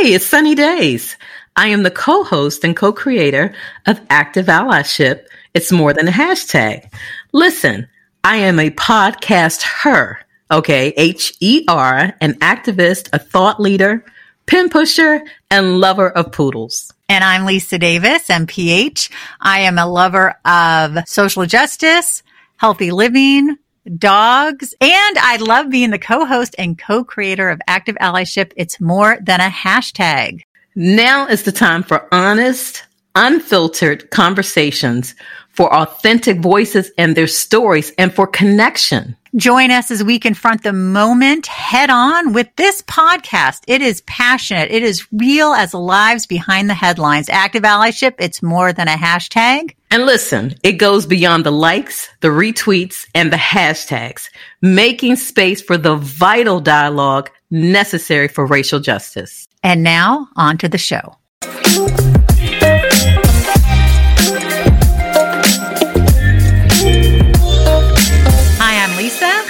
Hey, it's Sunny Days. I am the co-host and co-creator of Active Allyship. It's more than a hashtag. Listen, I am a podcast her, okay? H-E-R, an activist, a thought leader, pin pusher, and lover of poodles. And I'm Lisa Davis, MPH. I am a lover of social justice, healthy living, dogs, and I love being the co-host and co-creator of Active Allyship. It's more than a hashtag. Now is the time for honest, unfiltered conversations, for authentic voices and their stories, and for connection. Join us as we confront the moment head on with this podcast. It is passionate. It is real as lives behind the headlines. Active allyship. It's more than a hashtag. And listen, it goes beyond the likes, the retweets, and the hashtags, making space for the vital dialogue necessary for racial justice. And now on to the show. Hi, I'm Lisa.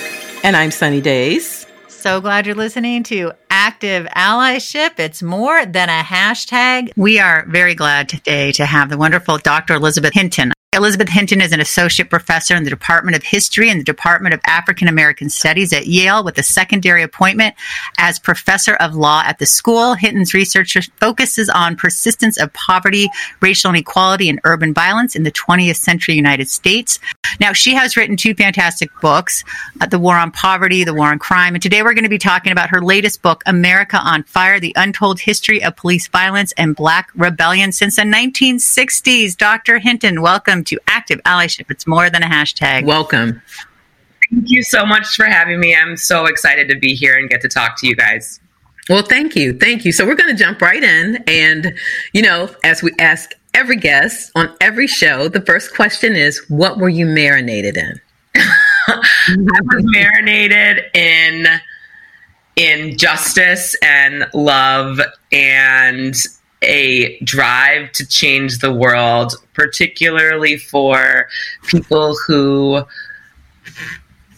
And I'm Sunny Days. So glad you're listening to Active Allyship. It's more than a hashtag. We are very glad today to have the wonderful Dr. Elizabeth Hinton. Elizabeth Hinton is an associate professor in the Department of History and the Department of African American Studies at Yale with a secondary appointment as professor of law at the school. Hinton's research focuses on persistence of poverty, racial inequality, and urban violence in the 20th century United States. Now, she has written two fantastic books, uh, The War on Poverty, The War on Crime, and today we're going to be talking about her latest book, America on Fire, The Untold History of Police Violence and Black Rebellion since the 1960s. Dr. Hinton, welcome to Active Allyship. It's more than a hashtag. Welcome. Thank you so much for having me. I'm so excited to be here and get to talk to you guys. Well, thank you. Thank you. So we're going to jump right in. And, you know, as we ask every guest on every show, the first question is, what were you marinated in? I was marinated in in justice and love and a drive to change the world, particularly for people who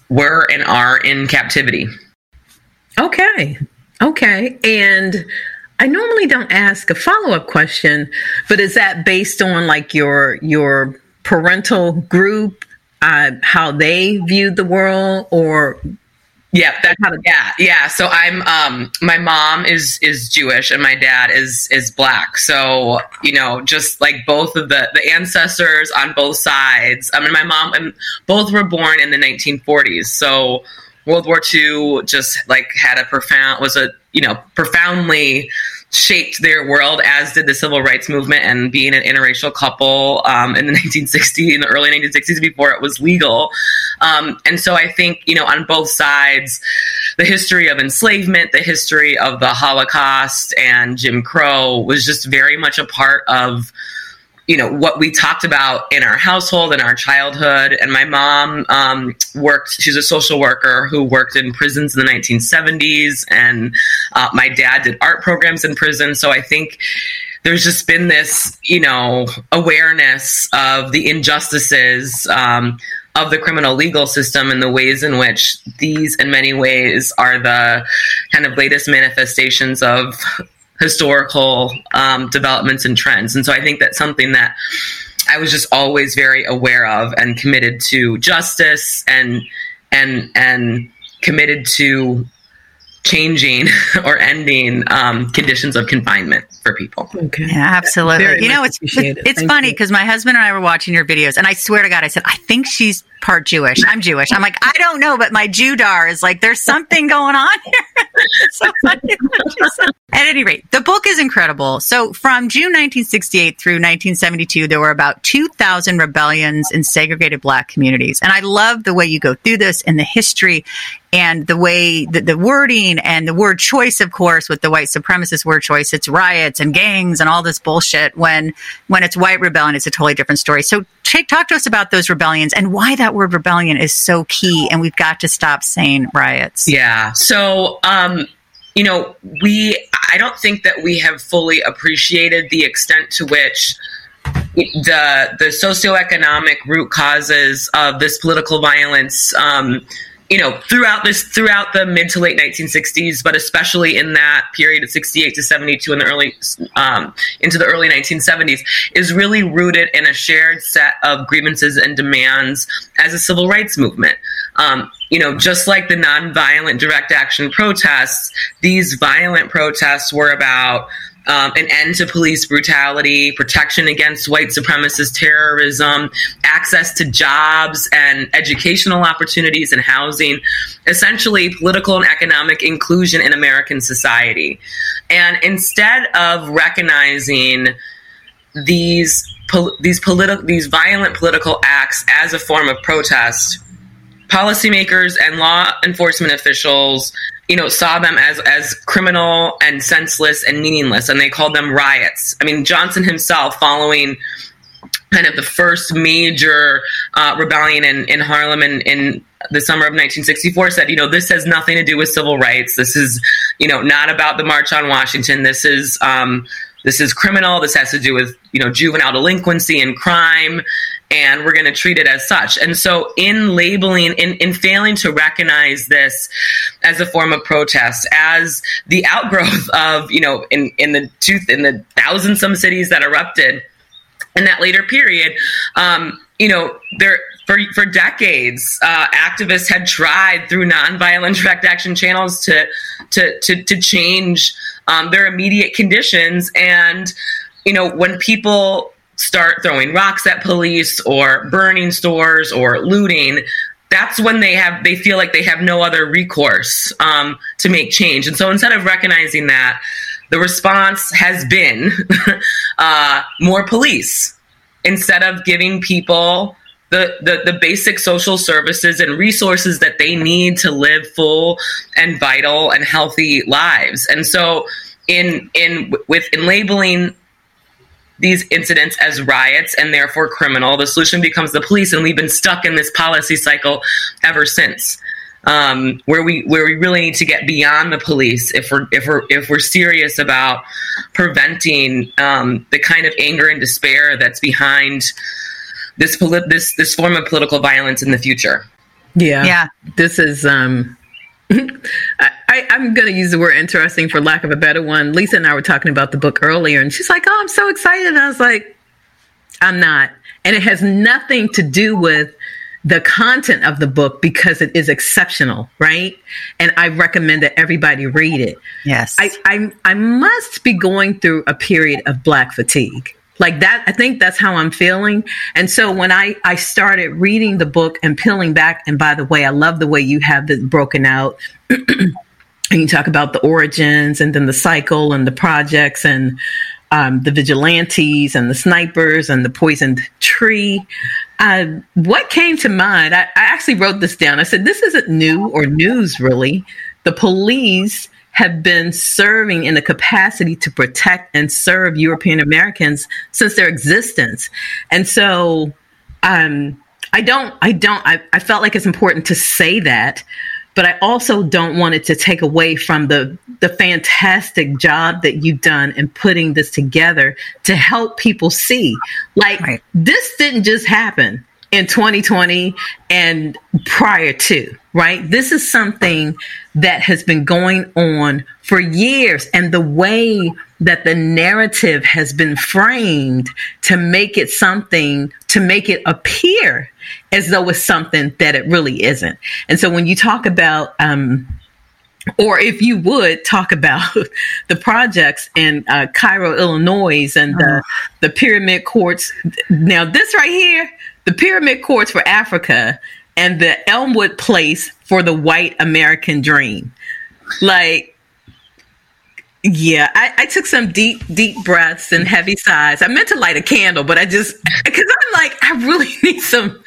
were and are in captivity. Okay. Okay. And I normally don't ask a follow-up question, but is that based on like your your parental group, uh, how they viewed the world, or yeah, that, yeah, yeah. So I'm um my mom is is Jewish and my dad is is black. So, you know, just like both of the the ancestors on both sides. I mean my mom and both were born in the 1940s. So World War II just like had a profound was a, you know, profoundly shaped their world, as did the civil rights movement and being an interracial couple um, in the 1960s, in the early 1960s, before it was legal. Um, and so I think, you know, on both sides, the history of enslavement, the history of the Holocaust and Jim Crow was just very much a part of you know what we talked about in our household in our childhood. And my mom um, worked she's a social worker who worked in prisons in the 1970s and uh, my dad did art programs in prison. So i think there's just been this you know awareness of the injustices um, of the criminal legal system and the ways in which these in many ways are the kind of latest manifestations of historical um, developments and trends. And so I think that's something that I was just always very aware of and committed to justice and and and committed to changing or ending um, conditions of confinement for people. Okay. Yeah, absolutely. Very you know, it's it's, it's funny because my husband and I were watching your videos, and I swear to God, I said, I think she's part Jewish. I'm Jewish. I'm like, I don't know, but my Jewdar is like, there's something going on here. so funny. At any rate, the book is incredible. So from June 1968 through 1972, there were about 2,000 rebellions in segregated black communities. And I love the way you go through this and the history and the way the, the wording and the word choice, of course, with the white supremacist word choice, it's riots and gangs and all this bullshit. When, when it's white rebellion, it's a totally different story. So talk to us about those rebellions and why that word rebellion is so key. And we've got to stop saying riots. Yeah. So, um, you know, we, I don't think that we have fully appreciated the extent to which the the socioeconomic root causes of this political violence um, you know, throughout this, throughout the mid to late 1960s, but especially in that period of 68 to 72 in the early, um, into the early 1970s, is really rooted in a shared set of grievances and demands as a civil rights movement. Um, you know, just like the nonviolent direct action protests, these violent protests were about um, an end to police brutality, protection against white supremacist terrorism, access to jobs and educational opportunities and housing, essentially political and economic inclusion in American society. And instead of recognizing these pol- these political these violent political acts as a form of protest, policymakers and law enforcement officials you know, saw them as as criminal and senseless and meaningless, and they called them riots. I mean, Johnson himself, following kind of the first major uh, rebellion in, in Harlem in, in the summer of 1964 said, you know, this has nothing to do with civil rights. This is, you know, not about the March on Washington. This is, um, this is criminal. This has to do with, you know, juvenile delinquency and crime and we're going to treat it as such. And so, in labeling, in, in failing to recognize this as a form of protest, as the outgrowth of, you know, in, in the two, in the thousand some cities that erupted in that later period, um, you know, there for for decades, uh, activists had tried through nonviolent direct action channels to to to, to change um, their immediate conditions, and you know, when people start throwing rocks at police or burning stores or looting, that's when they have they feel like they have no other recourse um, to make change. And so instead of recognizing that, the response has been uh, more police instead of giving people the, the, the basic social services and resources that they need to live full and vital and healthy lives. And so in in with in labeling these incidents as riots and therefore criminal. The solution becomes the police, and we've been stuck in this policy cycle ever since. Um, where we where we really need to get beyond the police if we're if we're if we're serious about preventing um, the kind of anger and despair that's behind this polit- this this form of political violence in the future. Yeah, yeah. This is um, I, am going to use the word interesting for lack of a better one. Lisa and I were talking about the book earlier, and she's like, "Oh, I'm so excited." And I was like, "I'm not," and it has nothing to do with the content of the book because it is exceptional, right? And I recommend that everybody read it. Yes, I I, I must be going through a period of black fatigue like that i think that's how i'm feeling. And so when i i started reading the book and peeling back and by the way i love the way you have this broken out. And you talk about the origins and then the cycle and the projects and um, the vigilantes and the snipers and the poisoned tree. Uh, what came to mind? I, I actually wrote this down. I said this isn't new or news really. The police have been serving in the capacity to protect and serve European Americans since their existence. And so um, I don't, I don't, I, I felt like it's important to say that, but I also don't want it to take away from the, the fantastic job that you've done in putting this together to help people see. Like, right. this didn't just happen in 2020 and prior to, right? This is something that has been going on for years. And the way that the narrative has been framed to make it something, to make it appear as though it's something that it really isn't. And so when you talk about, um, or if you would talk about the projects in uh, Cairo, Illinois, and the, oh. the pyramid courts. Now, this right here, the pyramid courts for Africa and the Elmwood Place for the white American dream. Like, yeah, I, I, took some deep, deep breaths and heavy sighs. I meant to light a candle, but I just, because I'm like, I really need some.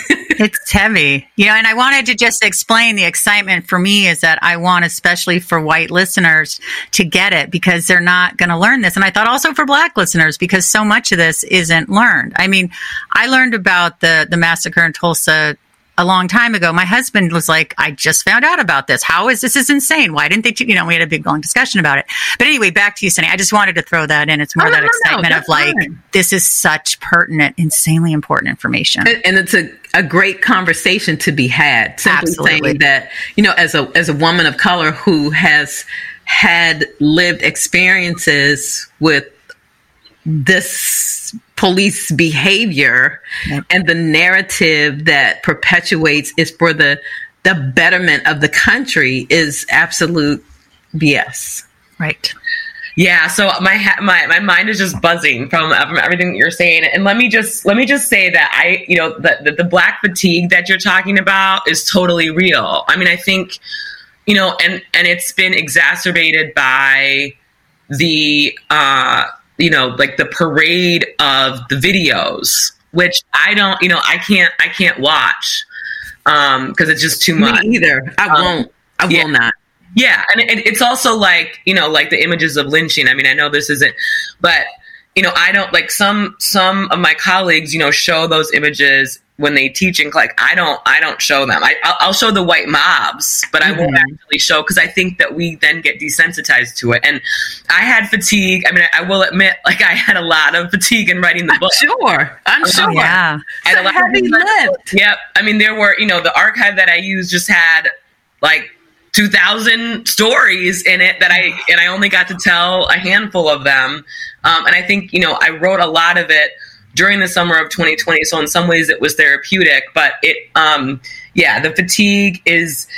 it's heavy. You know, and I wanted to just explain the excitement for me is that I want, especially for white listeners, to get it because they're not going to learn this. And I thought also for black listeners because so much of this isn't learned. I mean, I learned about the, the massacre in Tulsa a long time ago, my husband was like, I just found out about this. How is this is insane? Why didn't they, you know, we had a big long discussion about it. But anyway, back to you, Sunny. I just wanted to throw that in. It's more oh, that no, excitement no, of like, fine. this is such pertinent, insanely important information. And, and, it's a, a great conversation to be had. Simply Absolutely. saying that, you know, as a as a woman of color who has had lived experiences with this police behavior Yep. and the narrative that perpetuates is for the the betterment of the country is absolute BS. Right. Yeah, so my ha- my my mind is just buzzing from, from everything that you're saying, and let me just let me just say that I, you know, the, the the black fatigue that you're talking about is totally real. I mean, I think, you know, and and it's been exacerbated by the, uh, you know, like the parade of the videos, which I don't, you know, I can't I can't watch um because it's just too much. Me either. I Um, won't. I yeah. will not. Yeah, and it, it's also like you know, like the images of lynching. I mean, I know this isn't, but you know, I don't like some some of my colleagues. You know, show those images when they teach in like I don't I don't show them. I I'll, I'll show the white mobs, but I won't Mhm. actually show because I think that we then get desensitized to it. And I had fatigue. I mean, I, I will admit, like I had a lot of fatigue in writing the book. Sure. I'm sure. Yeah. I had a lot of Heavy lift. Yep. I mean, there were, you know, the archive that I used just had like 2000 stories in it that I, and I only got to tell a handful of them. Um, and I think, you know, I wrote a lot of it during the summer of 2020. So in some ways it was therapeutic, but it, um, yeah, the fatigue is,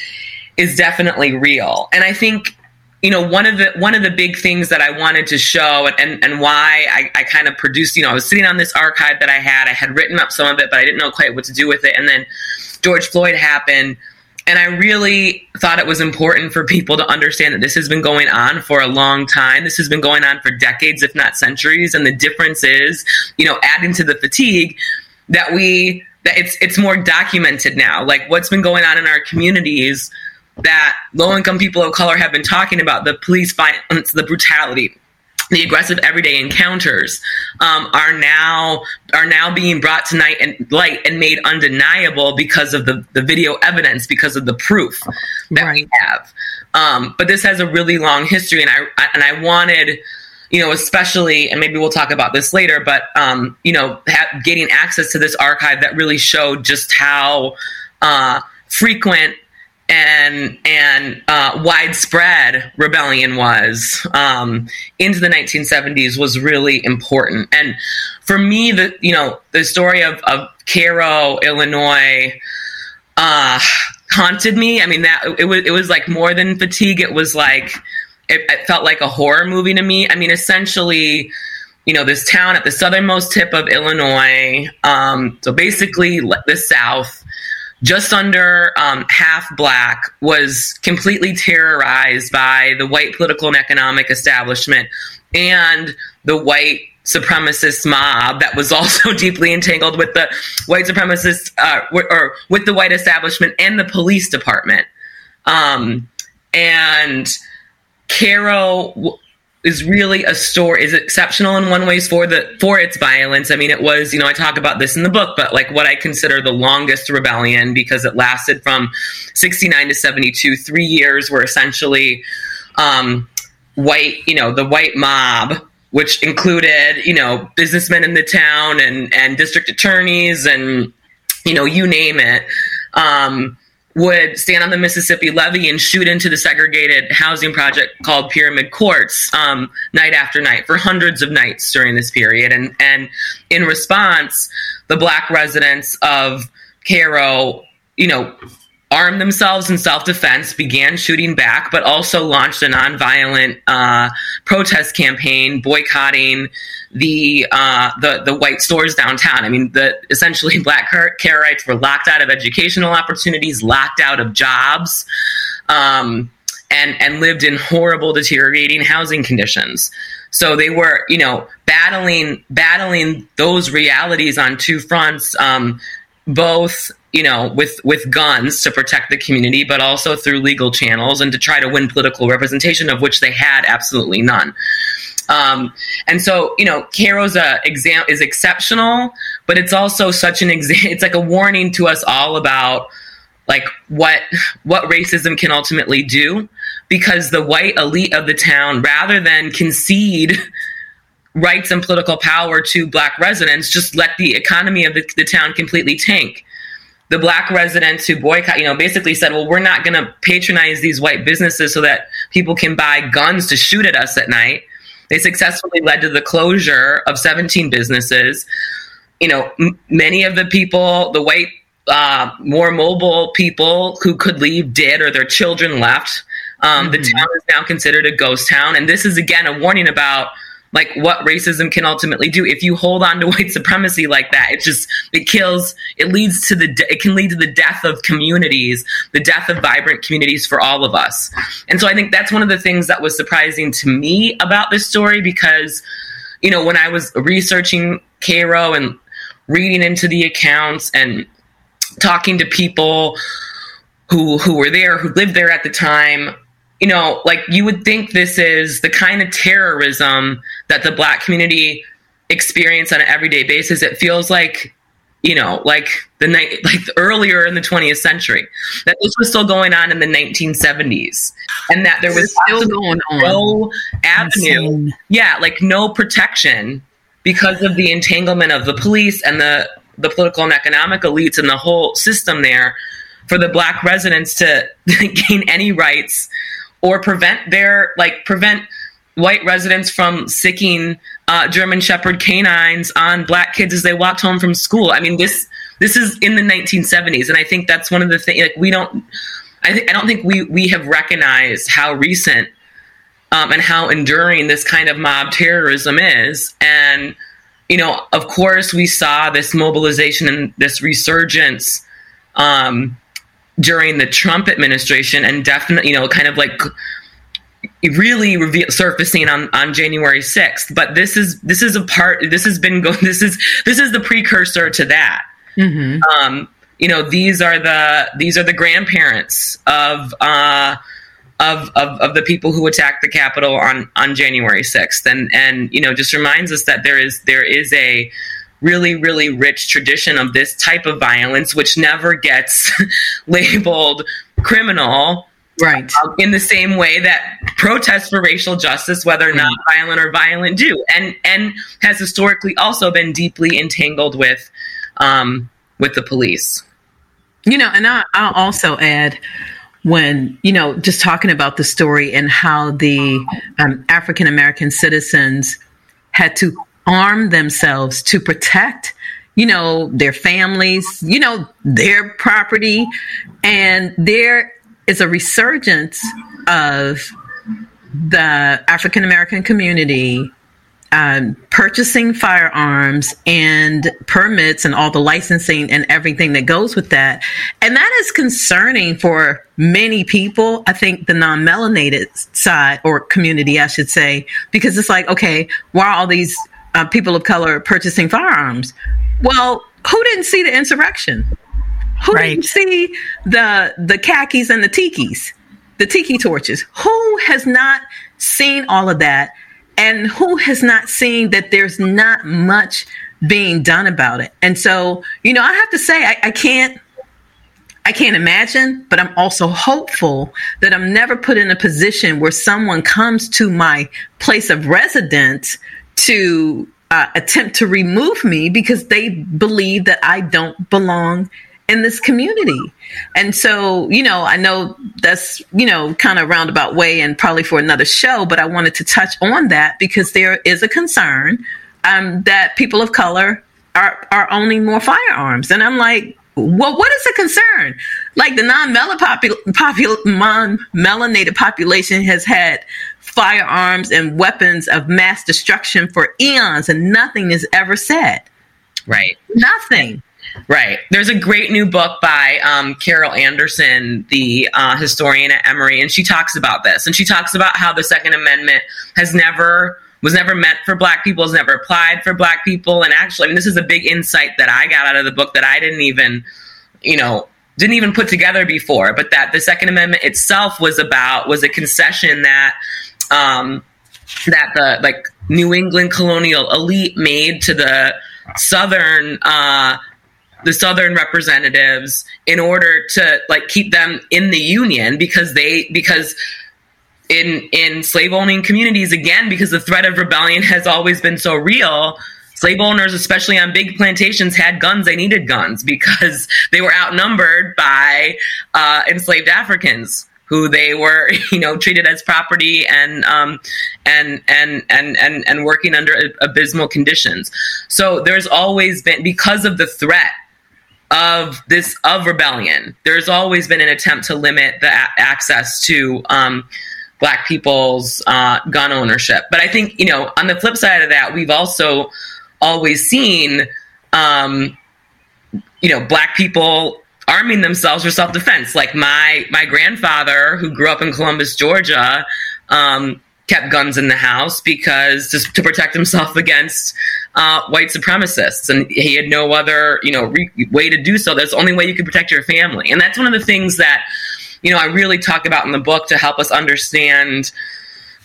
is definitely real. And I think, you know, one of the one of the big things that I wanted to show and, and, and why I, I kind of produced, you know, I was sitting on this archive that I had. I had written up some of it, but I didn't know quite what to do with it. And then George Floyd happened. And I really thought it was important for people to understand that this has been going on for a long time. This has been going on for decades, if not centuries. And the difference is, you know, adding to the fatigue that we that it's it's more documented now. Like what's been going on in our communities that low income people of color have been talking about the police violence, the brutality, the aggressive everyday encounters um, are now are now being brought to night and light and made undeniable because of the, the video evidence, because of the proof that we have. Um, but this has a really long history, and I, I and I wanted. You know, especially, and maybe we'll talk about this later, but um, you know, ha- getting access to this archive that really showed just how uh, frequent and and uh, widespread rebellion was um, into the 1970s was really important. And for me, the you know the story of, of Cairo, Illinois, uh, haunted me. I mean that it was it was like more than fatigue. It was like it, it felt like a horror movie to me. I mean, essentially. You know, this town at the southernmost tip of Illinois. Um, so basically, the South just under um, half black, was completely terrorized by the white political and economic establishment and the white supremacist mob that was also deeply entangled with the white supremacist uh, or with the white establishment and the police department. Um, and Cairo is really a story is exceptional in one ways for the for its violence. I mean, it was you know I talk about this in the book, but like what I consider the longest rebellion because it lasted from sixty nine to seventy two, three years were essentially um, white you know the white mob. Which included, you know, businessmen in the town and, and district attorneys and, you know, you name it. Um, would stand on the Mississippi levee and shoot into the segregated housing project called Pyramid Courts um, night after night for hundreds of nights during this period. And and in response, the black residents of Cairo, you know, armed themselves in self-defense, began shooting back, but also launched a nonviolent uh, protest campaign boycotting the uh, the the white stores downtown. I mean, the essentially black Cairoites were locked out of educational opportunities, locked out of jobs, um, and and lived in horrible, deteriorating housing conditions. So they were, you know, battling battling those realities on two fronts. Um, both you know with with guns to protect the community but also through legal channels and to try to win political representation of which they had absolutely none. Um, and so you know Cairo's a exam is exceptional but it's also such an exam it's like a warning to us all about like what what racism can ultimately do because the white elite of the town rather than concede rights and political power to black residents just let the economy of the, the town completely tank the black residents who boycott, you know, basically said, well, we're not going to patronize these white businesses so that people can buy guns to shoot at us at night. They successfully led to the closure of 17 businesses. You know, m- many of the people, the white, uh, more mobile people who could leave did, or their children left. Um, mm-hmm. The town is now considered a ghost town. And this is, again, a warning about like what racism can ultimately do if you hold on to white supremacy like that it just it kills it leads to the it can lead to the death of communities the death of vibrant communities for all of us. And so i think that's one of the things that was surprising to me about this story because you know when i was researching cairo and reading into the accounts and talking to people who who were there who lived there at the time you know, like you would think this is the kind of terrorism that the black community experience on an everyday basis. It feels like, you know, like the night, like earlier in the 20th century, that this was still going on in the 1970s, and that there was still going on no avenue, Insane. yeah, like no protection because of the entanglement of the police and the the political and economic elites and the whole system there for the black residents to gain any rights or prevent their like prevent white residents from sicking uh, German Shepherd canines on black kids as they walked home from school. I mean, this this is in the 1970s, and I think that's one of the things. Like, we don't, I, th- I don't think we we have recognized how recent um, and how enduring this kind of mob terrorism is, and you know, of course, we saw this mobilization and this resurgence. Um, during the Trump administration and definitely, you know, kind of like really reveal, surfacing on, on January 6th. But this is this is a part. This has been going. This is this is the precursor to that. Mm-hmm. Um, you know, these are the these are the grandparents of. Uh, of, of, of the people who attacked the Capitol on, on January 6th. And, and, you know, just reminds us that there is, there is a, really, really rich tradition of this type of violence, which never gets labeled criminal. Right. Um, in the same way that protests for racial justice, whether or not violent or violent, do, and and has historically also been deeply entangled with um, with the police. You know, and I, I'll also add when you know just talking about the story and how the um, African American citizens had to arm themselves to protect you know their families you know their property and there is a resurgence of the african american community um, purchasing firearms and permits and all the licensing and everything that goes with that. And that is concerning for many people. I think the non melanated side or community, I should say, because it's like, okay, why are all these uh, people of color purchasing firearms. Well, who didn't see the insurrection? Who right. didn't see the the khakis and the tikis, the tiki torches? Who has not seen all of that? And who has not seen that there's not much being done about it? And so, you know, I have to say, I, I can't I can't imagine, but I'm also hopeful that I'm never put in a position where someone comes to my place of residence to uh, attempt to remove me because they believe that I don't belong in this community. And so, you know, I know that's, you know, kind of roundabout way and probably for another show, but I wanted to touch on that because there is a concern um, that people of color are, are owning more firearms. And I'm like, well, what is the concern? Like the non-melanated population has had firearms and weapons of mass destruction for eons, and nothing is ever said. Right. Nothing. Right. There's a great new book by um, Carol Anderson, the uh, historian at Emory, and she talks about this. And she talks about how the Second Amendment has never was never meant for black people, has never applied for black people. And actually, I mean, this is a big insight that I got out of the book that I didn't even, you know, didn't even put together before. But that the Second Amendment itself was about was a concession that um, that the like New England colonial elite made to the southern uh, the southern representatives in order to like keep them in the union because they because in in slave owning communities again because the threat of rebellion has always been so real slave owners, especially on big plantations, had guns. They needed guns because they were outnumbered by uh, enslaved Africans who they were, you know, treated as property and um, and and and and and working under abysmal conditions. So there's always been because of the threat of this of rebellion. There's always been an attempt to limit the a- access to um, black people's uh, gun ownership. But I think you know, on the flip side of that, we've also always seen, um, you know, black people arming themselves for self defense. Like my my grandfather, who grew up in Columbus, Georgia, um, kept guns in the house because just to protect himself against uh, white supremacists, and he had no other you know re- way to do so. That's the only way you can protect your family, and that's one of the things that you know I really talk about in the book to help us understand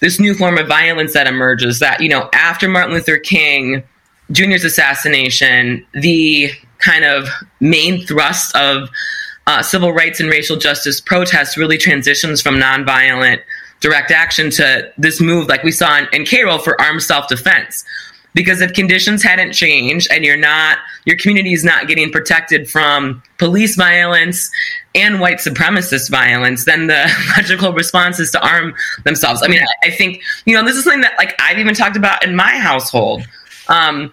this new form of violence that emerges. That you know after Martin Luther King Jr.'s assassination, the kind of main thrust of uh, civil rights and racial justice protests really transitions from nonviolent direct action to this move, like we saw in, in Cairo, for armed self defense. Because if conditions hadn't changed and you're not, your community is not getting protected from police violence and white supremacist violence, then the logical response is to arm themselves. I mean, I, I think, you know, this is something that like I've even talked about in my household. Um,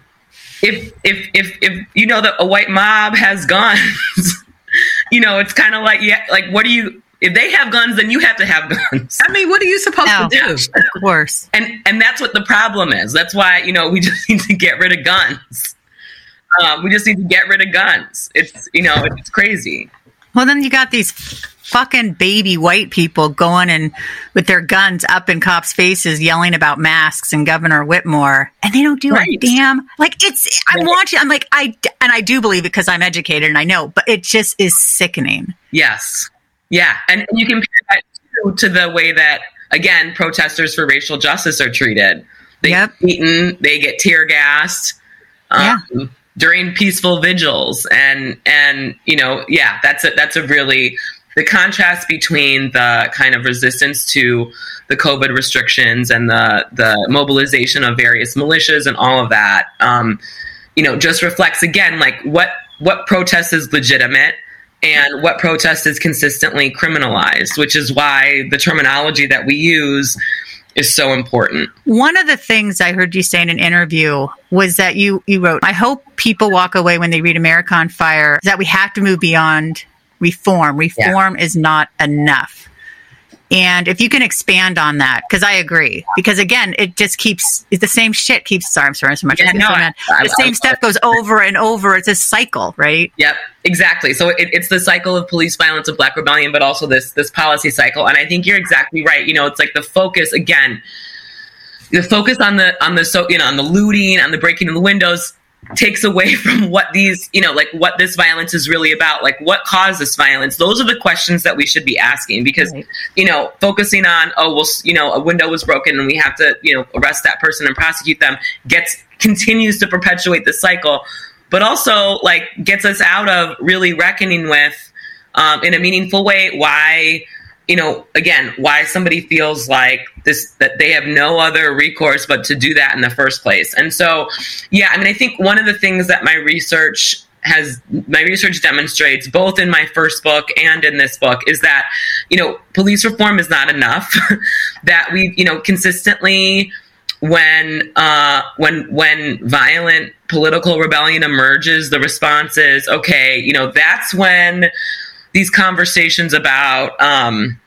if if if if you know that a white mob has guns, you know, it's kind of like yeah, like what do you if they have guns, then you have to have guns. I mean, what are you supposed no, to do? Of course. And and that's what the problem is. That's why you know we just need to get rid of guns. Um, we just need to get rid of guns. It's you know it's crazy. Well, then you got these fucking baby white people going and with their guns up in cops' faces, yelling about masks and Governor Whitmer, and they don't do right. a damn. Like it's, I'm watching. I'm like, I and I do believe it because I'm educated and I know, but it just is sickening. Yes, yeah, and you compare that too to the way that again protesters for racial justice are treated. They yep. get beaten, they get tear gassed. Um, yeah during peaceful vigils and and you know yeah that's a that's a really the contrast between the kind of resistance to the COVID restrictions and the the mobilization of various militias and all of that, um, you know, just reflects again like what what protest is legitimate and what protest is consistently criminalized, which is why the terminology that we use is so important. One of the things I heard you say in an interview was that you you wrote, "I hope people walk away when they read America on Fire that we have to move beyond reform. Reform yeah. is not enough. And if you can expand on that, because I agree, because again, it just keeps the same shit keeps. Sorry, I'm sorry so much. Yeah, no, I, I, the same I, stuff goes over and over. It's a cycle, right? Yep, exactly. So it, it's the cycle of police violence of Black rebellion, but also this this policy cycle. And I think you're exactly right. You know, it's like the focus again, the focus on the on the so you know on the looting, on the breaking of the windows takes away from what these, you know, like what this violence is really about. Like what caused this violence? Those are the questions that we should be asking because, right. you know, focusing on, oh, well, you know, a window was broken and we have to, you know, arrest that person and prosecute them gets continues to perpetuate the cycle, but also like gets us out of really reckoning with um, in a meaningful way why you know, again, why somebody feels like this that they have no other recourse but to do that in the first place. And so, yeah, I mean, I think one of the things that my research has my research demonstrates both in my first book and in this book is that you know police reform is not enough that we you know consistently when uh, when when violent political rebellion emerges the response is okay you know that's when these conversations about um,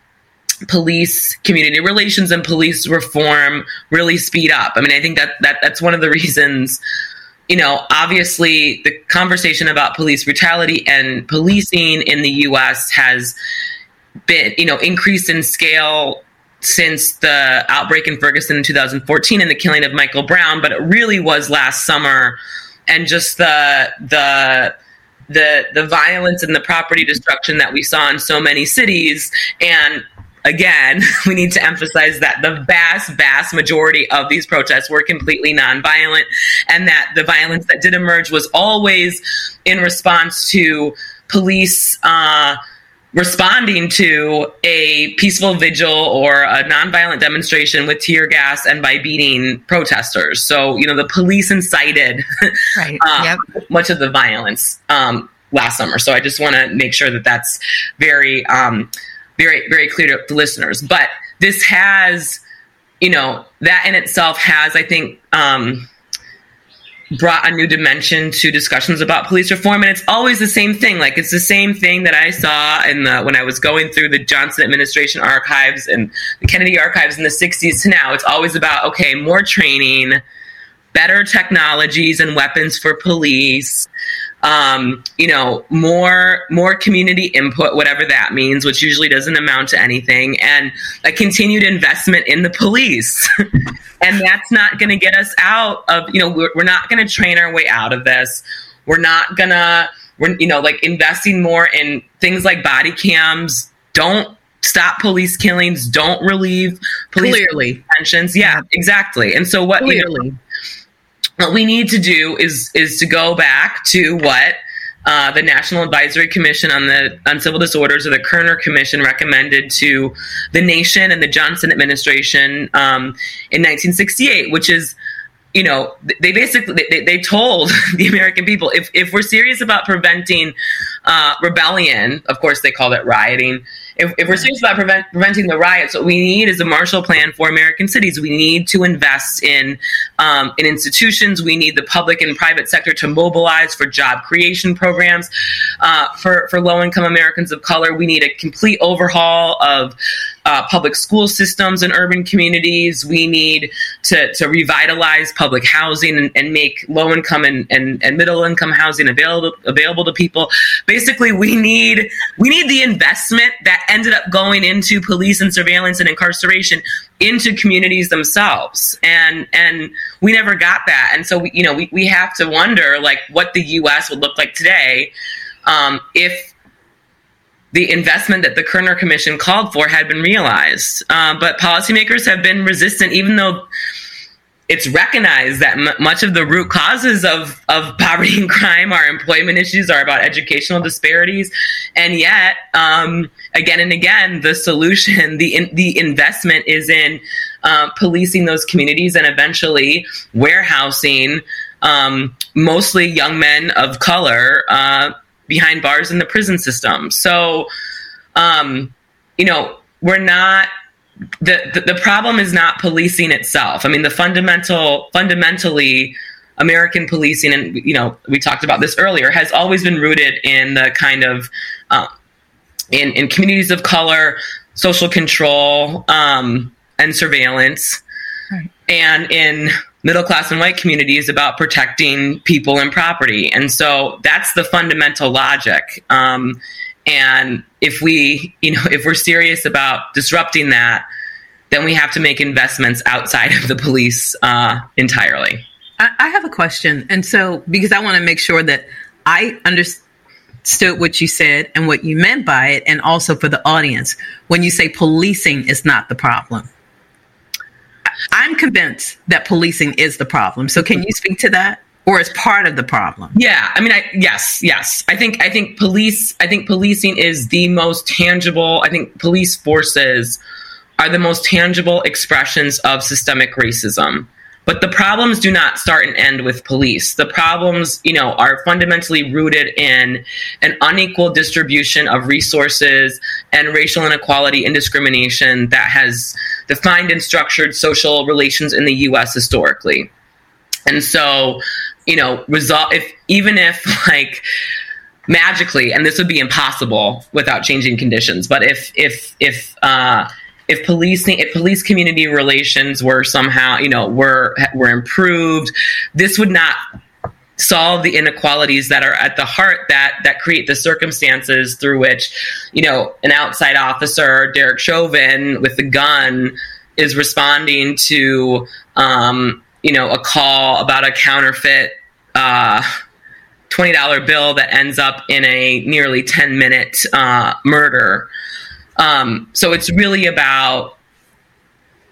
police community relations and police reform really speed up. I mean, I think that, that that's one of the reasons, you know, obviously the conversation about police brutality and policing in the US has been, you know, increased in scale since the outbreak in Ferguson in 2014 and the killing of Michael Brown, but it really was last summer and just the the the the violence and the property destruction that we saw in so many cities and again, we need to emphasize that the vast, vast majority of these protests were completely nonviolent, and that the violence that did emerge was always in response to police. Uh, responding to a peaceful vigil or a nonviolent demonstration with tear gas and by beating protesters. So, you know, the police incited right. uh, yep. much of the violence um, last summer. So I just want to make sure that that's very, um, very, very clear to the listeners. But this has, you know, that in itself has, I think, um, brought a new dimension to discussions about police reform and it's always the same thing. Like it's the same thing that i saw in the when i was going through the johnson administration archives and the kennedy archives in the 60s to now. It's always about okay more training better technologies and weapons for police um, you know, more more community input, whatever that means, which usually doesn't amount to anything, and a continued investment in the police. and that's not going to get us out of, you know, we're, we're not going to train our way out of this. We're not going to, we're, you know, like investing more in things like body cams. Don't stop police killings. Don't relieve police Clearly. tensions. Yeah, exactly. And so what, Clearly. you know, what we need to do is is to go back to what uh, the National Advisory Commission on the on Civil Disorders, or the Kerner Commission, recommended to the nation and the Johnson administration um, in 1968, which is you know, they basically they, they told the American people if, if we're serious about preventing uh, rebellion, of course they called it rioting. If, if we're serious about prevent, preventing the riots, what we need is a Marshall Plan for American cities. We need to invest in um, in institutions. We need the public and private sector to mobilize for job creation programs uh, for for low income Americans of color. We need a complete overhaul of uh, public school systems in urban communities. We need to, to revitalize public housing and, and make low income and, and, and, middle income housing available available to people. Basically, we need we need the investment that ended up going into police and surveillance and incarceration into communities themselves and and we never got that and so we, you know we, we have to wonder like what the us would look like today um, if the investment that the Kerner Commission called for had been realized. Uh, but policymakers have been resistant, even though it's recognized that m- much of the root causes of, of poverty and crime are employment issues, are about educational disparities. And yet, um, again and again, the solution, the, in, the investment is in uh, policing those communities and eventually warehousing um, mostly young men of color uh, behind bars in the prison system. So, um, you know, we're not. The, the, the problem is not policing itself. I mean, the fundamental, fundamentally, American policing, and you know, we talked about this earlier, has always been rooted in the kind of uh, in in communities of color, social control, um, and surveillance, right. and in middle class and white communities about protecting people and property. And so that's the fundamental logic. Um, and if we, you know, if we're serious about disrupting that, then we have to make investments outside of the police uh, entirely. I, have a question. And so, because I want to make sure that I understood what you said and what you meant by it, and also for the audience, when you say policing is not the problem. I'm convinced that policing is the problem. So can you speak to that? Or is part of the problem? Yeah, I mean, I, yes, yes. I think I think police. I think policing is the most tangible. I think police forces are the most tangible expressions of systemic racism. But the problems do not start and end with police. The problems, you know, are fundamentally rooted in an unequal distribution of resources and racial inequality and discrimination that has defined and structured social relations in the US historically. And so, you know, result if even if like magically, and this would be impossible without changing conditions, but if if if uh if policing if police community relations were somehow you know were were improved this would not solve the inequalities that are at the heart that that create the circumstances through which you know an outside officer Derek Chauvin with the gun is responding to um, you know a call about a counterfeit uh, $20 bill that ends up in a nearly 10 minute uh, murder. Um, so it's really about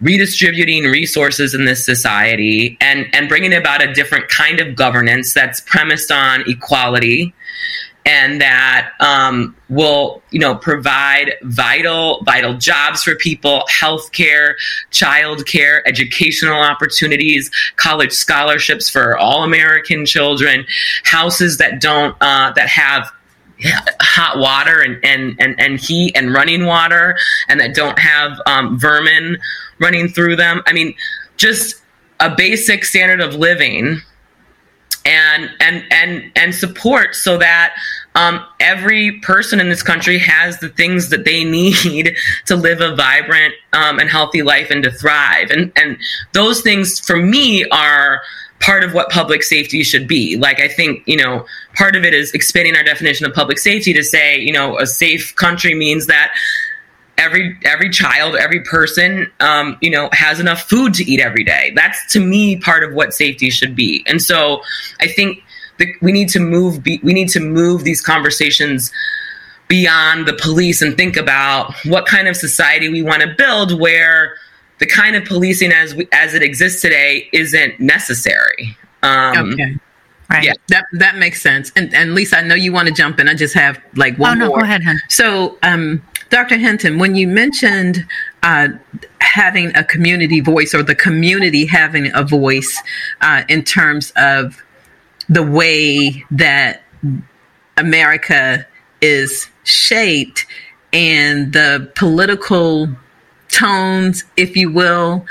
redistributing resources in this society and, and bringing about a different kind of governance that's premised on equality and that um, will you know provide vital vital jobs for people healthcare childcare educational opportunities college scholarships for all american children houses that don't uh, that have hot water and, and, and, and heat and running water and that don't have um, vermin running through them. I mean just a basic standard of living and and and and support so that um, every person in this country has the things that they need to live a vibrant um, and healthy life and to thrive. And and those things for me are part of what public safety should be. Like i think you know part of it is expanding our definition of public safety to say you know a safe country means that every every child, every person, um, you know, has enough food to eat every day. That's to me part of what safety should be. And so, I think that we need to move. Be, we need to move these conversations beyond the police and think about what kind of society we want to build, where the kind of policing as we, as it exists today isn't necessary. Um, okay. Right. Yeah, that that makes sense. And and Lisa, I know you want to jump in. I just have like one oh, no, more. Go ahead, hon. So, um, Dr. Hinton, when you mentioned uh, having a community voice or the community having a voice uh, in terms of the way that America is shaped and the political tones, if you will,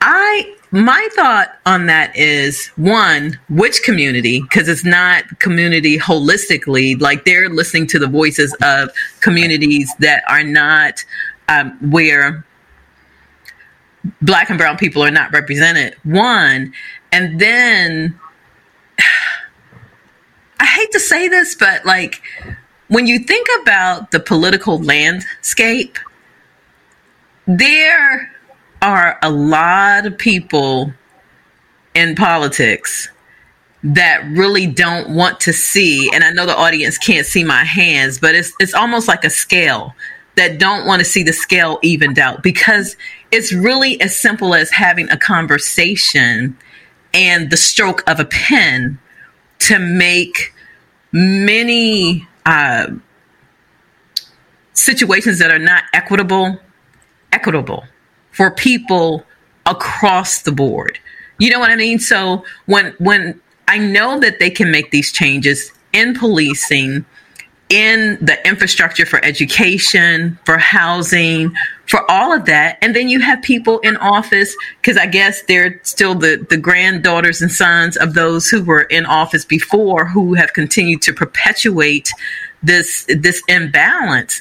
I my thought on that is one, which community? Because it's not community holistically. Like they're listening to the voices of communities that are not um, where black and brown people are not represented. One, and then I hate to say this, but like when you think about the political landscape, there are a lot of people in politics that really don't want to see and I know the audience can't see my hands but it's it's almost like a scale that don't want to see the scale evened out because it's really as simple as having a conversation and the stroke of a pen to make many uh, situations that are not equitable equitable for people across the board. You know what I mean? So when when I know that they can make these changes in policing, in the infrastructure for education, for housing, for all of that. And then you have people in office, because I guess they're still the, the granddaughters and sons of those who were in office before who have continued to perpetuate this this imbalance.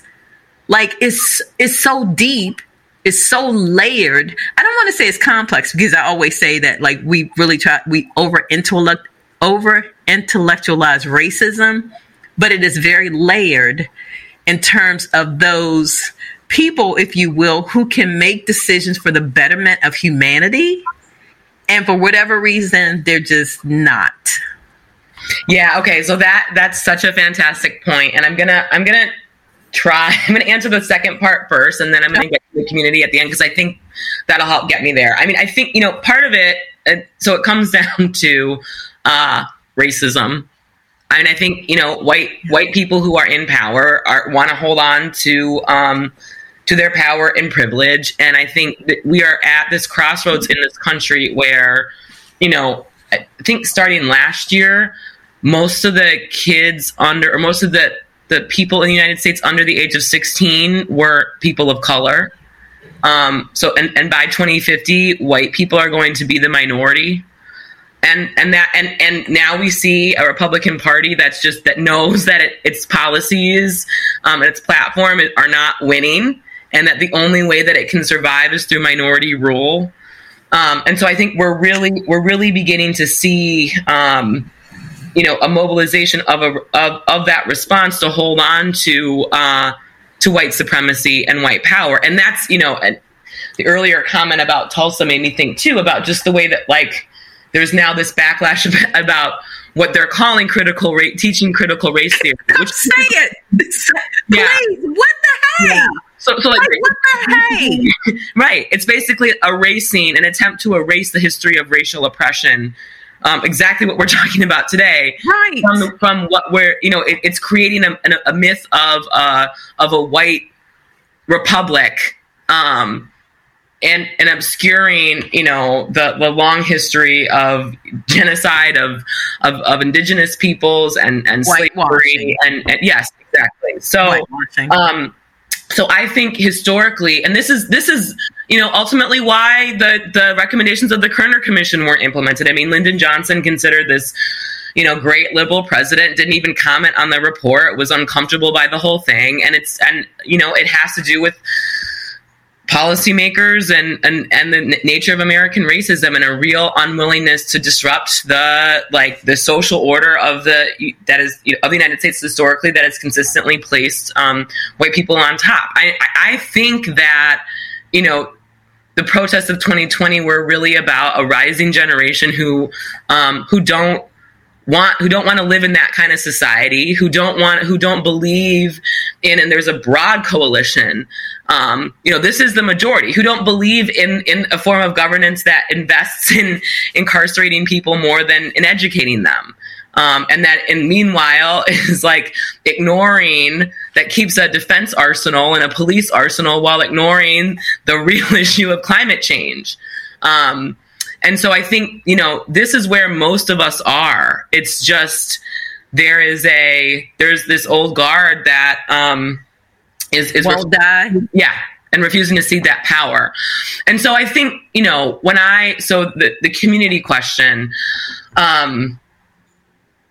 Like it's it's so deep is so layered. I don't want to say it's complex because I always say that like we really try we over intellect over intellectualize racism, but it is very layered in terms of those people, if you will, who can make decisions for the betterment of humanity. And for whatever reason, they're just not. Yeah, okay. So that that's such a fantastic point. And I'm gonna I'm gonna try. I'm going to answer the second part first, and then I'm going to get the community at the end because I think that'll help get me there. I mean, I think you know part of it. Uh, so it comes down to uh, racism. I mean, I think you know white white people who are in power are want to hold on to um, to their power and privilege, and I think that we are at this crossroads in this country where you know I think starting last year, most of the kids under or most of the the people in the United States under the age of 16 were people of color. Um, so, and, and by 2050, white people are going to be the minority. And, and that and, and now we see a Republican Party that's just that knows that it, its policies um, and its platform are not winning, and that the only way that it can survive is through minority rule. Um, and so I think we're really we're really beginning to see um, you know a mobilization of a of, of that response to hold on to uh, to white supremacy and white power, and that's you know and the earlier comment about Tulsa made me think too about just the way that like there's now this backlash about what they're calling critical rate teaching critical race theory. Which say it, yeah. Please, what the heck? Yeah. So, so like, like what the heck? right. It's basically erasing an attempt to erase the history of racial oppression um, exactly what we're talking about today. Right. From, from what we're, you know, it, it's creating a, a, myth of uh, of a white republic. Um, and, and obscuring, you know, the, the long history of genocide of, of, of indigenous peoples and, and slavery and, and, yes, exactly. So, um, so I think historically, and this is this is you know ultimately why the the recommendations of the Kerner Commission weren't implemented. I mean, Lyndon Johnson considered this you know great liberal president didn't even comment on the report was uncomfortable by the whole thing and it's and you know it has to do with policymakers and, and and the nature of American racism and a real unwillingness to disrupt the like the social order of the that is you know, of the United States historically that has consistently placed um, white people on top. I I think that you know the protests of 2020 were really about a rising generation who um, who don't want who don't want to live in that kind of society who don't want who don't believe in and there's a broad coalition um, you know this is the majority who don't believe in in a form of governance that invests in incarcerating people more than in educating them um, and that and meanwhile is like ignoring that keeps a defense arsenal and a police arsenal while ignoring the real issue of climate change um, and so I think, you know, this is where most of us are. It's just there is a there's this old guard that um is is will die. Yeah. And refusing to see that power. And so I think, you know, when I so the, the community question, um,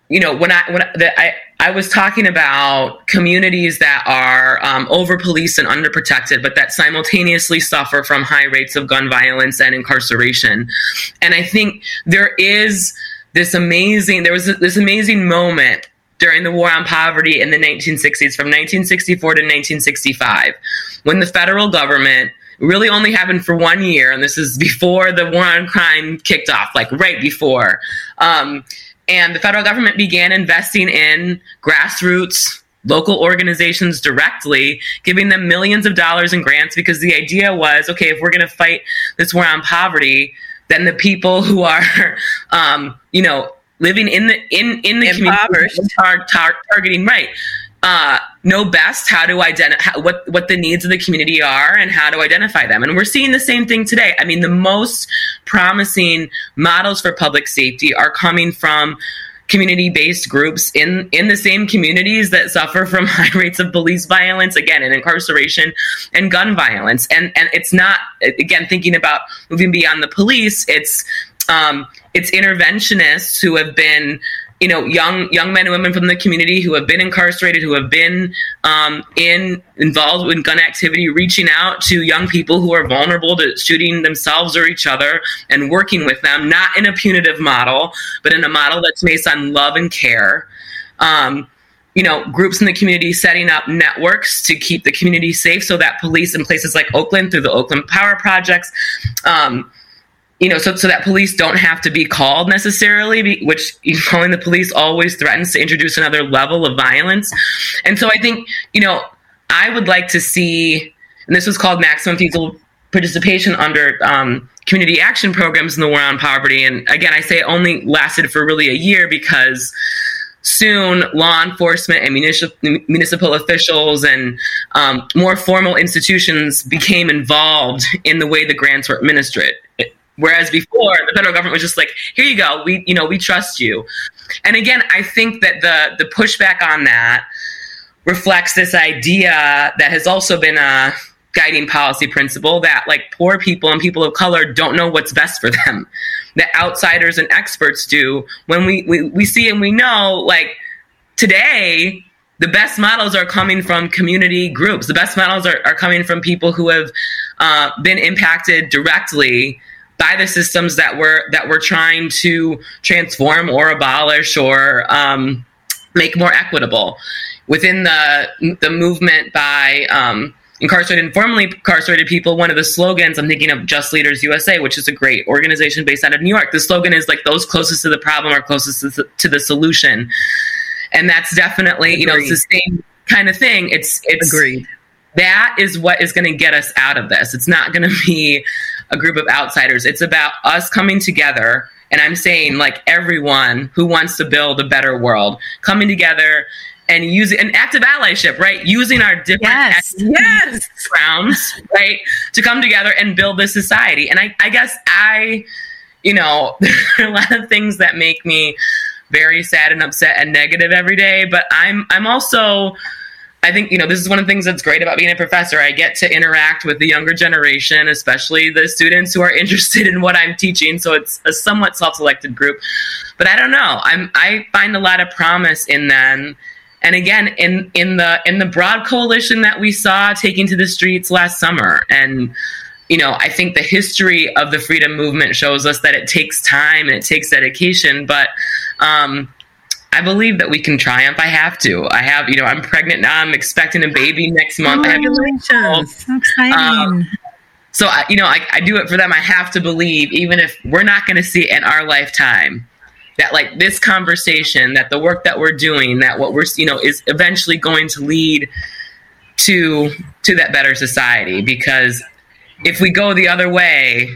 you know, when I when I, the, I I was talking about communities that are um, over policed and underprotected, but that simultaneously suffer from high rates of gun violence and incarceration. And I think there is this amazing, there was this amazing moment during the war on poverty in the 1960s, from 1964 to 1965, when the federal government really only happened for one year, and this is before the war on crime kicked off, like right before. Um, and the federal government began investing in grassroots local organizations directly, giving them millions of dollars in grants because the idea was okay, if we're going to fight this war on poverty, then the people who are, um, you know, living in the in in the Impoverished. community are tar- targeting right uh, know best how to identify what what the needs of the community are and how to identify them. And we're seeing the same thing today. I mean, the most promising models for public safety are coming from community-based groups in in the same communities that suffer from high rates of police violence again and incarceration and gun violence and and it's not again thinking about moving beyond the police it's um, it's interventionists who have been you know young young men and women from the community who have been incarcerated who have been um, in involved in gun activity reaching out to young people who are vulnerable to shooting themselves or each other and working with them not in a punitive model but in a model that's based on love and care. Um, you know groups in the community setting up networks to keep the community safe so that police in places like oakland through the oakland power projects um, you know, so, so that police don't have to be called necessarily, which calling the police always threatens to introduce another level of violence. And so I think, you know, I would like to see, and this was called maximum feasible participation under um, community action programs in the war on poverty. And again, I say it only lasted for really a year because soon law enforcement and municipal, municipal officials and um, more formal institutions became involved in the way the grants were administered Whereas before, the federal government was just like, "Here you go. We, you know, we trust you." And again, I think that the the pushback on that reflects this idea that has also been a guiding policy principle that like poor people and people of color don't know what's best for them that outsiders and experts do when we, we, we see and we know like today the best models are coming from community groups the best models are, are coming from people who have uh, been impacted directly by the systems that we're that we're trying to transform or abolish or um, make more equitable within the the movement by um, incarcerated and formerly incarcerated people. One of the slogans I'm thinking of Just Leaders USA, which is a great organization based out of New York. The slogan is like those closest to the problem are closest to the, to the solution, and that's definitely Agreed. you know it's the same kind of thing. It's it's Agreed. That is what is going to get us out of this. It's not going to be a group of outsiders. It's about us coming together And I'm saying, like, everyone who wants to build a better world coming together and using an active allyship, right? Using our different yes. yes. grounds, right, to come together and build this society. And I, I guess I, you know, there are a lot of things that make me very sad and upset and negative every day, but I'm I'm also I think, you know, this is one of the things that's great about being a professor. I get to interact with the younger generation, especially the students who are interested in what I'm teaching. So it's a somewhat self-selected group. But I don't know. I'm I find a lot of promise in them. And again, in in the in the broad coalition that we saw taking to the streets last summer. And you know, I think the history of the freedom movement shows us that it takes time and it takes dedication, but um I believe that we can triumph. I have to. I have, you know, I'm pregnant now. I'm expecting a baby next month. Congratulations. So exciting. Um, so, I, you know, I, I do it for them. I have to believe, even if we're not going to see it in our lifetime, that like this conversation, that the work that we're doing, that what we're, you know, is eventually going to lead to to that better society. Because if we go the other way,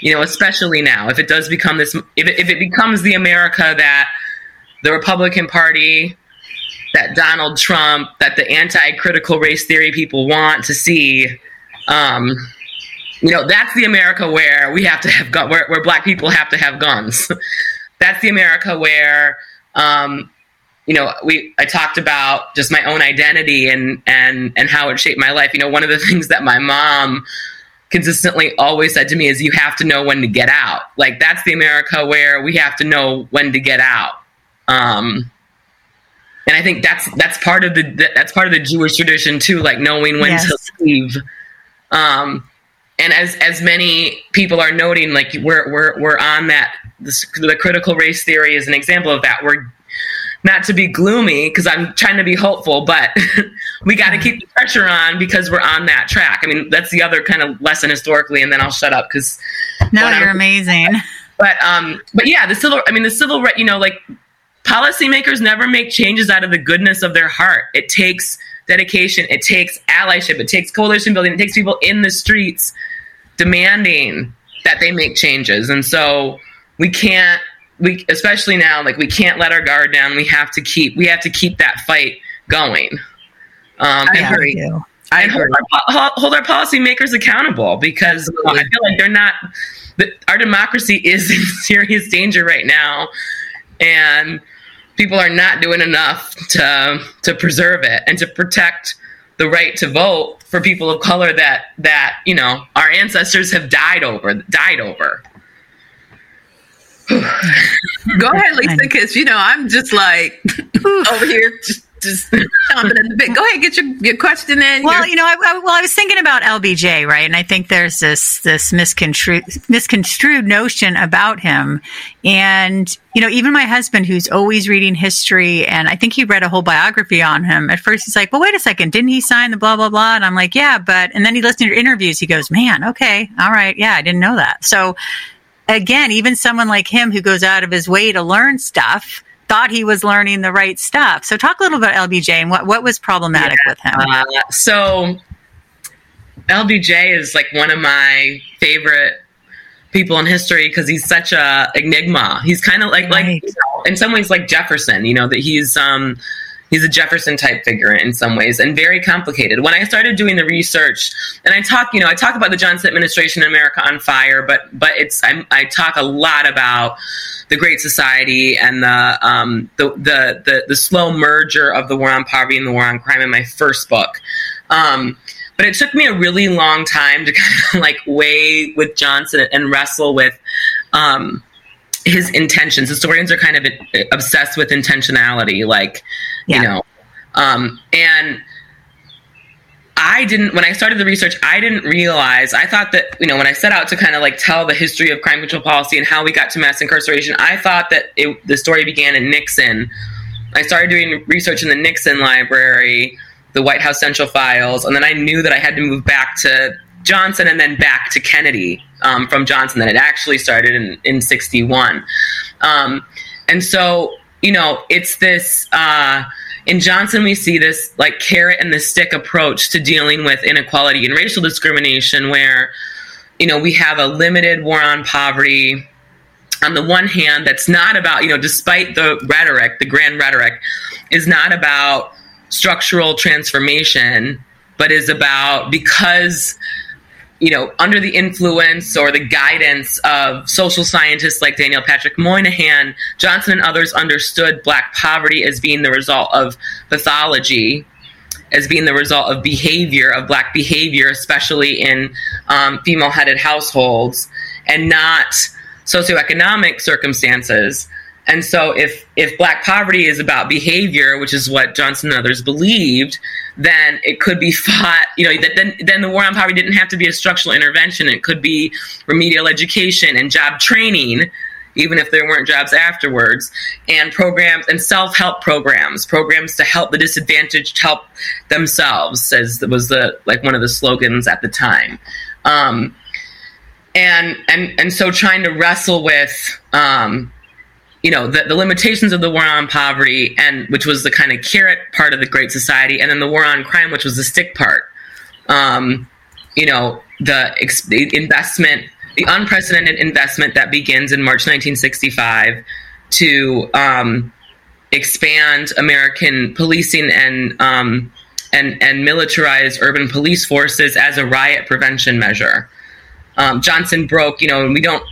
you know, especially now, if it does become this, if it, if it becomes the America that the Republican Party, that Donald Trump, that the anti-critical race theory people want to see. Um, you know, that's the America where we have to have gun- where, where black people have to have guns. that's the America where, um, you know, we I talked about just my own identity and and and how it shaped my life. You know, one of the things that my mom consistently always said to me is you have to know when to get out. Like that's the America where we have to know when to get out. Um, and I think that's that's part of the that's part of the Jewish tradition too, like knowing when yes. to leave. Um, and as as many people are noting, like we're we're we're on that. This, the critical race theory is an example of that. We're not to be gloomy because I'm trying to be hopeful, but we got to keep the pressure on because we're on that track. I mean, that's the other kind of lesson historically, and then I'll shut up because. No, you're I'm, amazing. But um, but yeah, the civil. I mean, the civil. Right, you know, like policymakers never make changes out of the goodness of their heart. It takes dedication, it takes allyship, it takes coalition building, it takes people in the streets demanding that they make changes. And so we can't we especially now like we can't let our guard down. We have to keep we have to keep that fight going. Um, I agree. I hold our, hold our policymakers accountable because I feel like they're not. Our democracy is in serious danger right now, and people are not doing enough to to preserve it and to protect the right to vote for people of color that that you know our ancestors have died over died over. Go ahead lisa because you know i'm just like over here. just just chomping at the bit. Go ahead, get your, your question in. Well, you know, I, I, well, I was thinking about LBJ, right? And I think there's this this misconstrued misconstrued notion about him. And you know, even my husband, who's always reading history, and I think he read a whole biography on him. At first, he's like, "Well, wait a second, didn't he sign the blah blah blah?" And I'm like, "Yeah, but," and then he listened to interviews. He goes, "Man, okay, all right, yeah, I didn't know that." So again, even someone like him who goes out of his way to learn stuff thought he was learning the right stuff. So talk a little about LBJ and what, what was problematic yeah. with him. Uh, so LBJ is like one of my favorite people in history because he's such a enigma. He's kind of like right. like you know, in some ways like Jefferson. You know that he's um he's a Jefferson type figure in some ways and very complicated. When I started doing the research, and I talk, you know, I talk about the Johnson administration in America on fire, but but it's I, I talk a lot about the Great Society and the, um, the, the, the, the, slow merger of the war on poverty and the war on crime in my first book. Um, but it took me a really long time to kind of like weigh with Johnson and wrestle with um, his intentions. Historians are kind of obsessed with intentionality, like, yeah. you know, um, and I didn't when I started the research, I didn't realize. I thought that you know when I set out to kind of like tell the history of crime control policy and how we got to mass incarceration, I thought that it, the story began in Nixon. I started doing research in the Nixon library, the White House Central Files, and then I knew that I had to move back to Johnson and then back to Kennedy um, from Johnson. That it actually started in in '61, um, and so you know it's this. Uh, in Johnson, we see this like carrot and the stick approach to dealing with inequality and racial discrimination, where you know we have a limited war on poverty on the one hand, that's not about, you know, despite the rhetoric, the grand rhetoric, is not about structural transformation, but is about because you know, under the influence or the guidance of social scientists like Daniel Patrick Moynihan, Johnson and others understood black poverty as being the result of pathology, as being the result of behavior, of black behavior, especially in um, female headed households, and not socioeconomic circumstances. And so, if if black poverty is about behavior, which is what Johnson and others believed, then it could be fought. You know, then then the war on poverty didn't have to be a structural intervention. It could be remedial education and job training, even if there weren't jobs afterwards, and programs and self help programs, programs to help the disadvantaged help themselves, as was the like one of the slogans at the time. Um, and and and so trying to wrestle with um, you know the, the limitations of the war on poverty and which was the kind of carrot part of the great society and then the war on crime which was the stick part. Um, you know the, ex- the investment the unprecedented investment that begins in march 1965 to um, expand american policing and um, and and militarize urban police forces as a riot prevention measure. Um, johnson broke you know we don't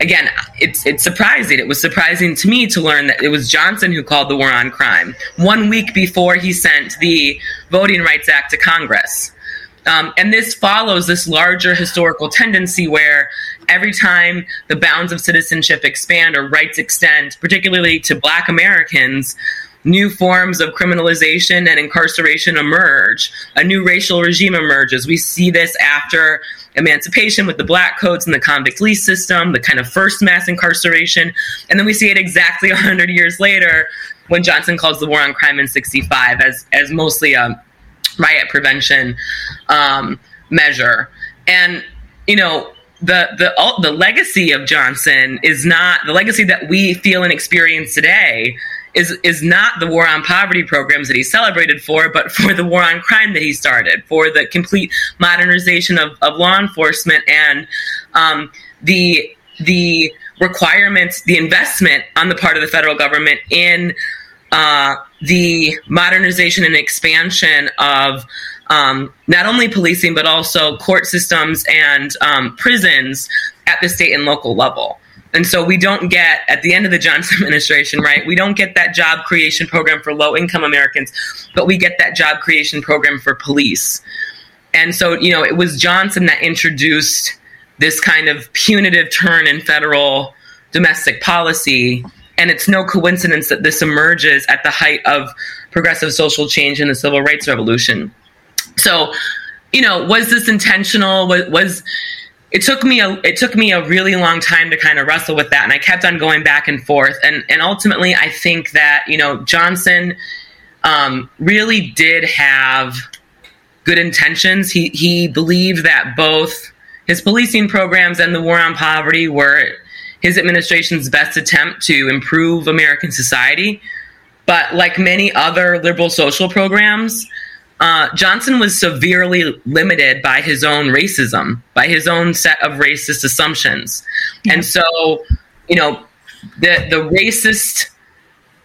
again, it's it's surprising. It was surprising to me to learn that it was Johnson who called the war on crime one week before he sent the Voting Rights Act to Congress. Um, and this follows this larger historical tendency where every time the bounds of citizenship expand or rights extend, particularly to Black Americans, new forms of criminalization and incarceration emerge. A new racial regime emerges. We see this after emancipation with the black codes and the convict lease system, the kind of first mass incarceration. And then we see it exactly 100 years later when Johnson calls the war on crime in 65 as, as mostly a riot prevention um, measure. And, you know, the, the, the legacy of Johnson is not the legacy that we feel and experience today is is not the war on poverty programs that he celebrated for, but for the war on crime that he started, for the complete modernization of, of law enforcement and um, the the requirements, the investment on the part of the federal government in uh, the modernization and expansion of um, not only policing but also court systems and um, prisons at the state and local level. And so we don't get, at the end of the Johnson administration, right, we don't get that job creation program for low income Americans, but we get that job creation program for police. And so, you know, it was Johnson that introduced this kind of punitive turn in federal domestic policy. And it's no coincidence that this emerges at the height of progressive social change in the civil rights revolution. So, you know, was this intentional? Was, was it took me a it took me a really long time to kind of wrestle with that and I kept on going back and forth and and ultimately I think that you know Johnson um, really did have good intentions. He he believed that both his policing programs and the war on poverty were his administration's best attempt to improve American society. But like many other liberal social programs uh, Johnson was severely limited by his own racism, by his own set of racist assumptions. Yeah. And so, you know, the the racist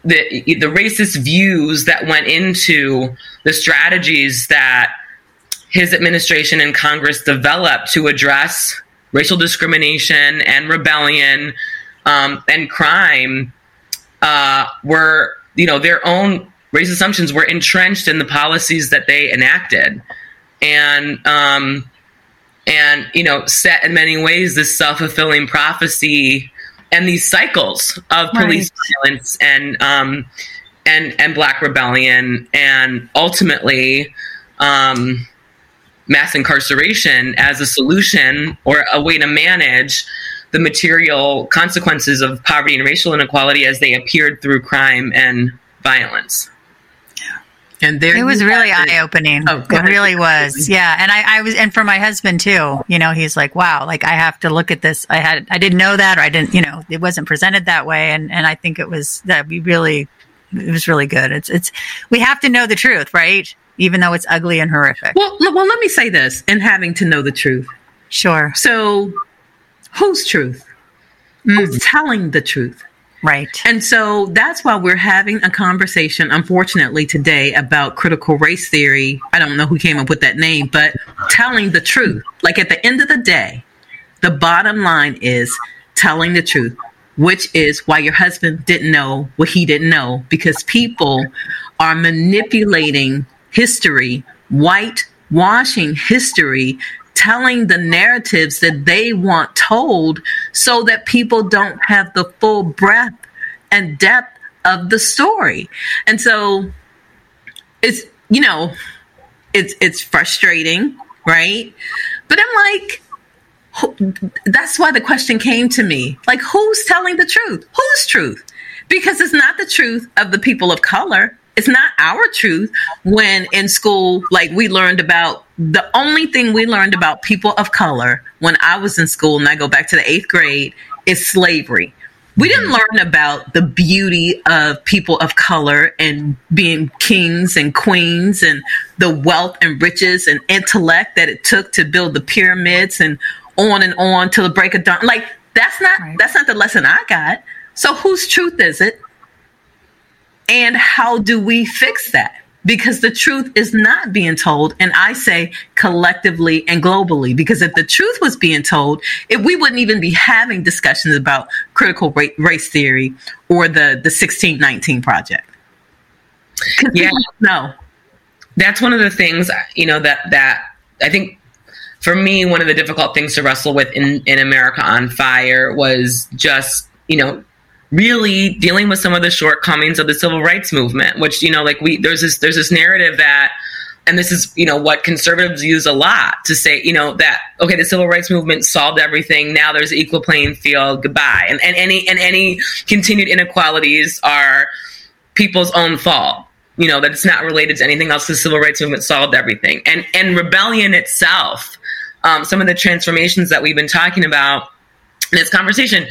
the the racist views that went into the strategies that his administration and Congress developed to address racial discrimination and rebellion um, and crime uh, were, you know, their own race assumptions were entrenched in the policies that they enacted, and um, and you know set in many ways this self fulfilling prophecy and these cycles of police right. violence and um, and and black rebellion and ultimately um, mass incarceration as a solution or a way to manage the material consequences of poverty and racial inequality as they appeared through crime and violence. And there it was really eye opening. Oh, it really was. Yeah. And I, I was, and for my husband too, you know, he's like, wow, like I have to look at this. I had, I didn't know that, or I didn't, you know, it wasn't presented that way. And, and I think it was that we really, it was really good. It's, it's, we have to know the truth, right? Even though it's ugly and horrific. Well, well, let me say this and having to know the truth. Sure. So whose truth? Mm. Who's telling the truth? Right. And so that's why we're having a conversation, unfortunately, today about critical race theory. I don't know who came up with that name, but telling the truth. Like at the end of the day, the bottom line is telling the truth, which is why your husband didn't know what he didn't know, because people are manipulating history, whitewashing history telling the narratives that they want told so that people don't have the full breadth and depth of the story. And so it's, you know, it's it's frustrating, right? But I'm like that's why the question came to me. Like who's telling the truth? Whose truth? Because it's not the truth of the people of color it's not our truth when in school like we learned about the only thing we learned about people of color when i was in school and i go back to the eighth grade is slavery we didn't mm-hmm. learn about the beauty of people of color and being kings and queens and the wealth and riches and intellect that it took to build the pyramids and on and on till the break of dawn like that's not right. that's not the lesson i got so whose truth is it and how do we fix that? Because the truth is not being told. And I say collectively and globally, because if the truth was being told, if we wouldn't even be having discussions about critical race theory or the, the 1619 project. Yeah. No. That's one of the things, you know, that, that I think for me, one of the difficult things to wrestle with in, in America on Fire was just, you know, really dealing with some of the shortcomings of the civil rights movement which you know like we there's this there's this narrative that and this is you know what conservatives use a lot to say you know that okay the civil rights movement solved everything. Now there's equal playing field. Goodbye. And, and any and any continued inequalities are people's own fault you know that it's not related to anything else. The civil rights movement solved everything. And and rebellion itself um, some of the transformations that we've been talking about in this conversation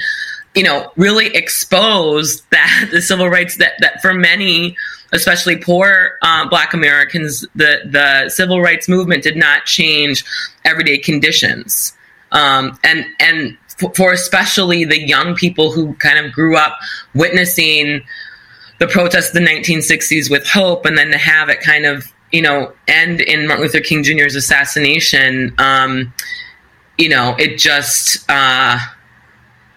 you know, really expose that the civil rights that, that for many, especially poor uh, Black Americans, the, the civil rights movement did not change everyday conditions. Um, and and for especially the young people who kind of grew up witnessing the protests of the 1960s with hope, and then to have it kind of you know end in Martin Luther King Jr.'s assassination, um, you know, it just. Uh,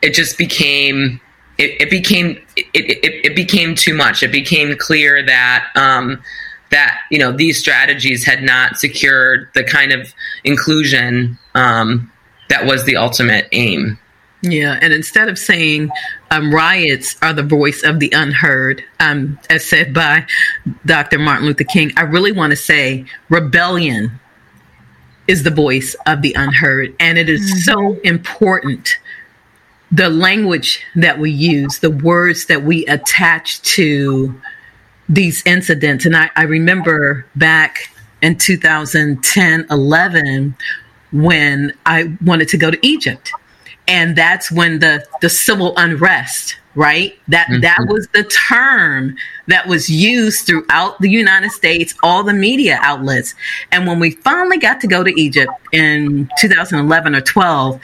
it just became it, it became it, it, it, became too much. It became clear that um, that you know these strategies had not secured the kind of inclusion um, that was the ultimate aim. Yeah, and instead of saying um, riots are the voice of the unheard, um, as said by Dr. Martin Luther King, I really want to say rebellion is the voice of the unheard, and it is mm-hmm. so important the language that we use, the words that we attach to these incidents. And I, I remember back in 2010, 11, when I wanted to go to Egypt. And that's when the, the civil unrest, right? That mm-hmm. that was the term that was used throughout the United States, all the media outlets. And when we finally got to go to Egypt in 2011 or 12,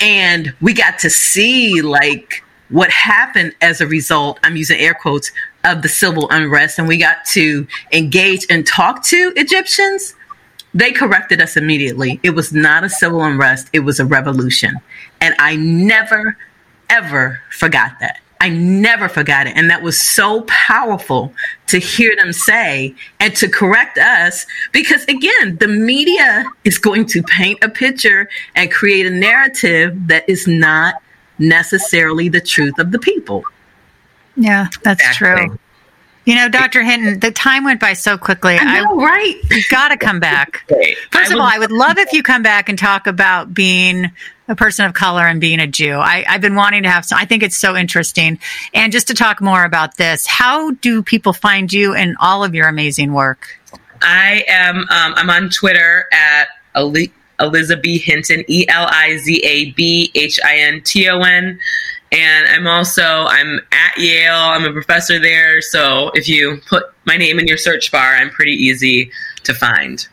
and we got to see like what happened as a result i'm using air quotes of the civil unrest. And we got to engage and talk to egyptians. They corrected us immediately. It was not a civil unrest. It was a revolution. And i never ever forgot that I never forgot it. And that was so powerful to hear them say and to correct us because, again, the media is going to paint a picture and create a narrative that is not necessarily the truth of the people. Yeah, that's exactly. true. You know, Dr. Hinton, the time went by so quickly. I know, I, right? You got to come back. First of all, I would love if you come back and talk about being a person of color and being a Jew. I, have been wanting to have some, I think it's so interesting. And just to talk more about this, how do people find you and all of your amazing work? I am, um, I'm on Twitter at Elizabeth Hinton, E L I Z A B H I N T O N. And I'm also, I'm at Yale. I'm a professor there. So if you put my name in your search bar, I'm pretty easy to find.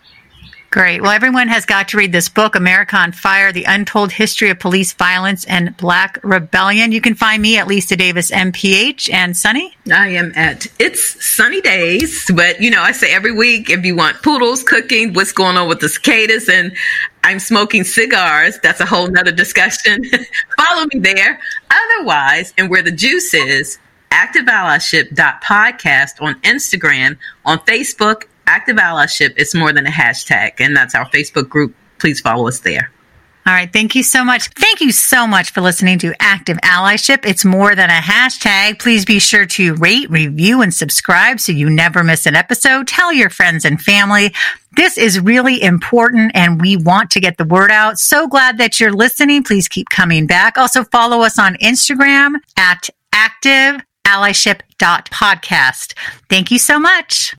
Great. Well, everyone has got to read this book, America on Fire, The Untold History of Police Violence and Black Rebellion. You can find me at Lisa Davis MPH and Sunny. I am at It's Sunny Days, but you know, I say every week if you want poodles cooking, what's going on with the cicadas, and I'm smoking cigars. That's a whole nother discussion. Follow me there. Otherwise, and where the juice is, active activeallyship.podcast on Instagram, on Facebook, Active Allyship. It's more than a hashtag, and that's our Facebook group. Please follow us there. All right. Thank you so much. Thank you so much for listening to Active Allyship. It's more than a hashtag. Please be sure to rate, review, and subscribe so you never miss an episode. Tell your friends and family. This is really important and we want to get the word out. So glad that you're listening. Please keep coming back. Also follow us on Instagram at active allyship.podcast. Thank you so much.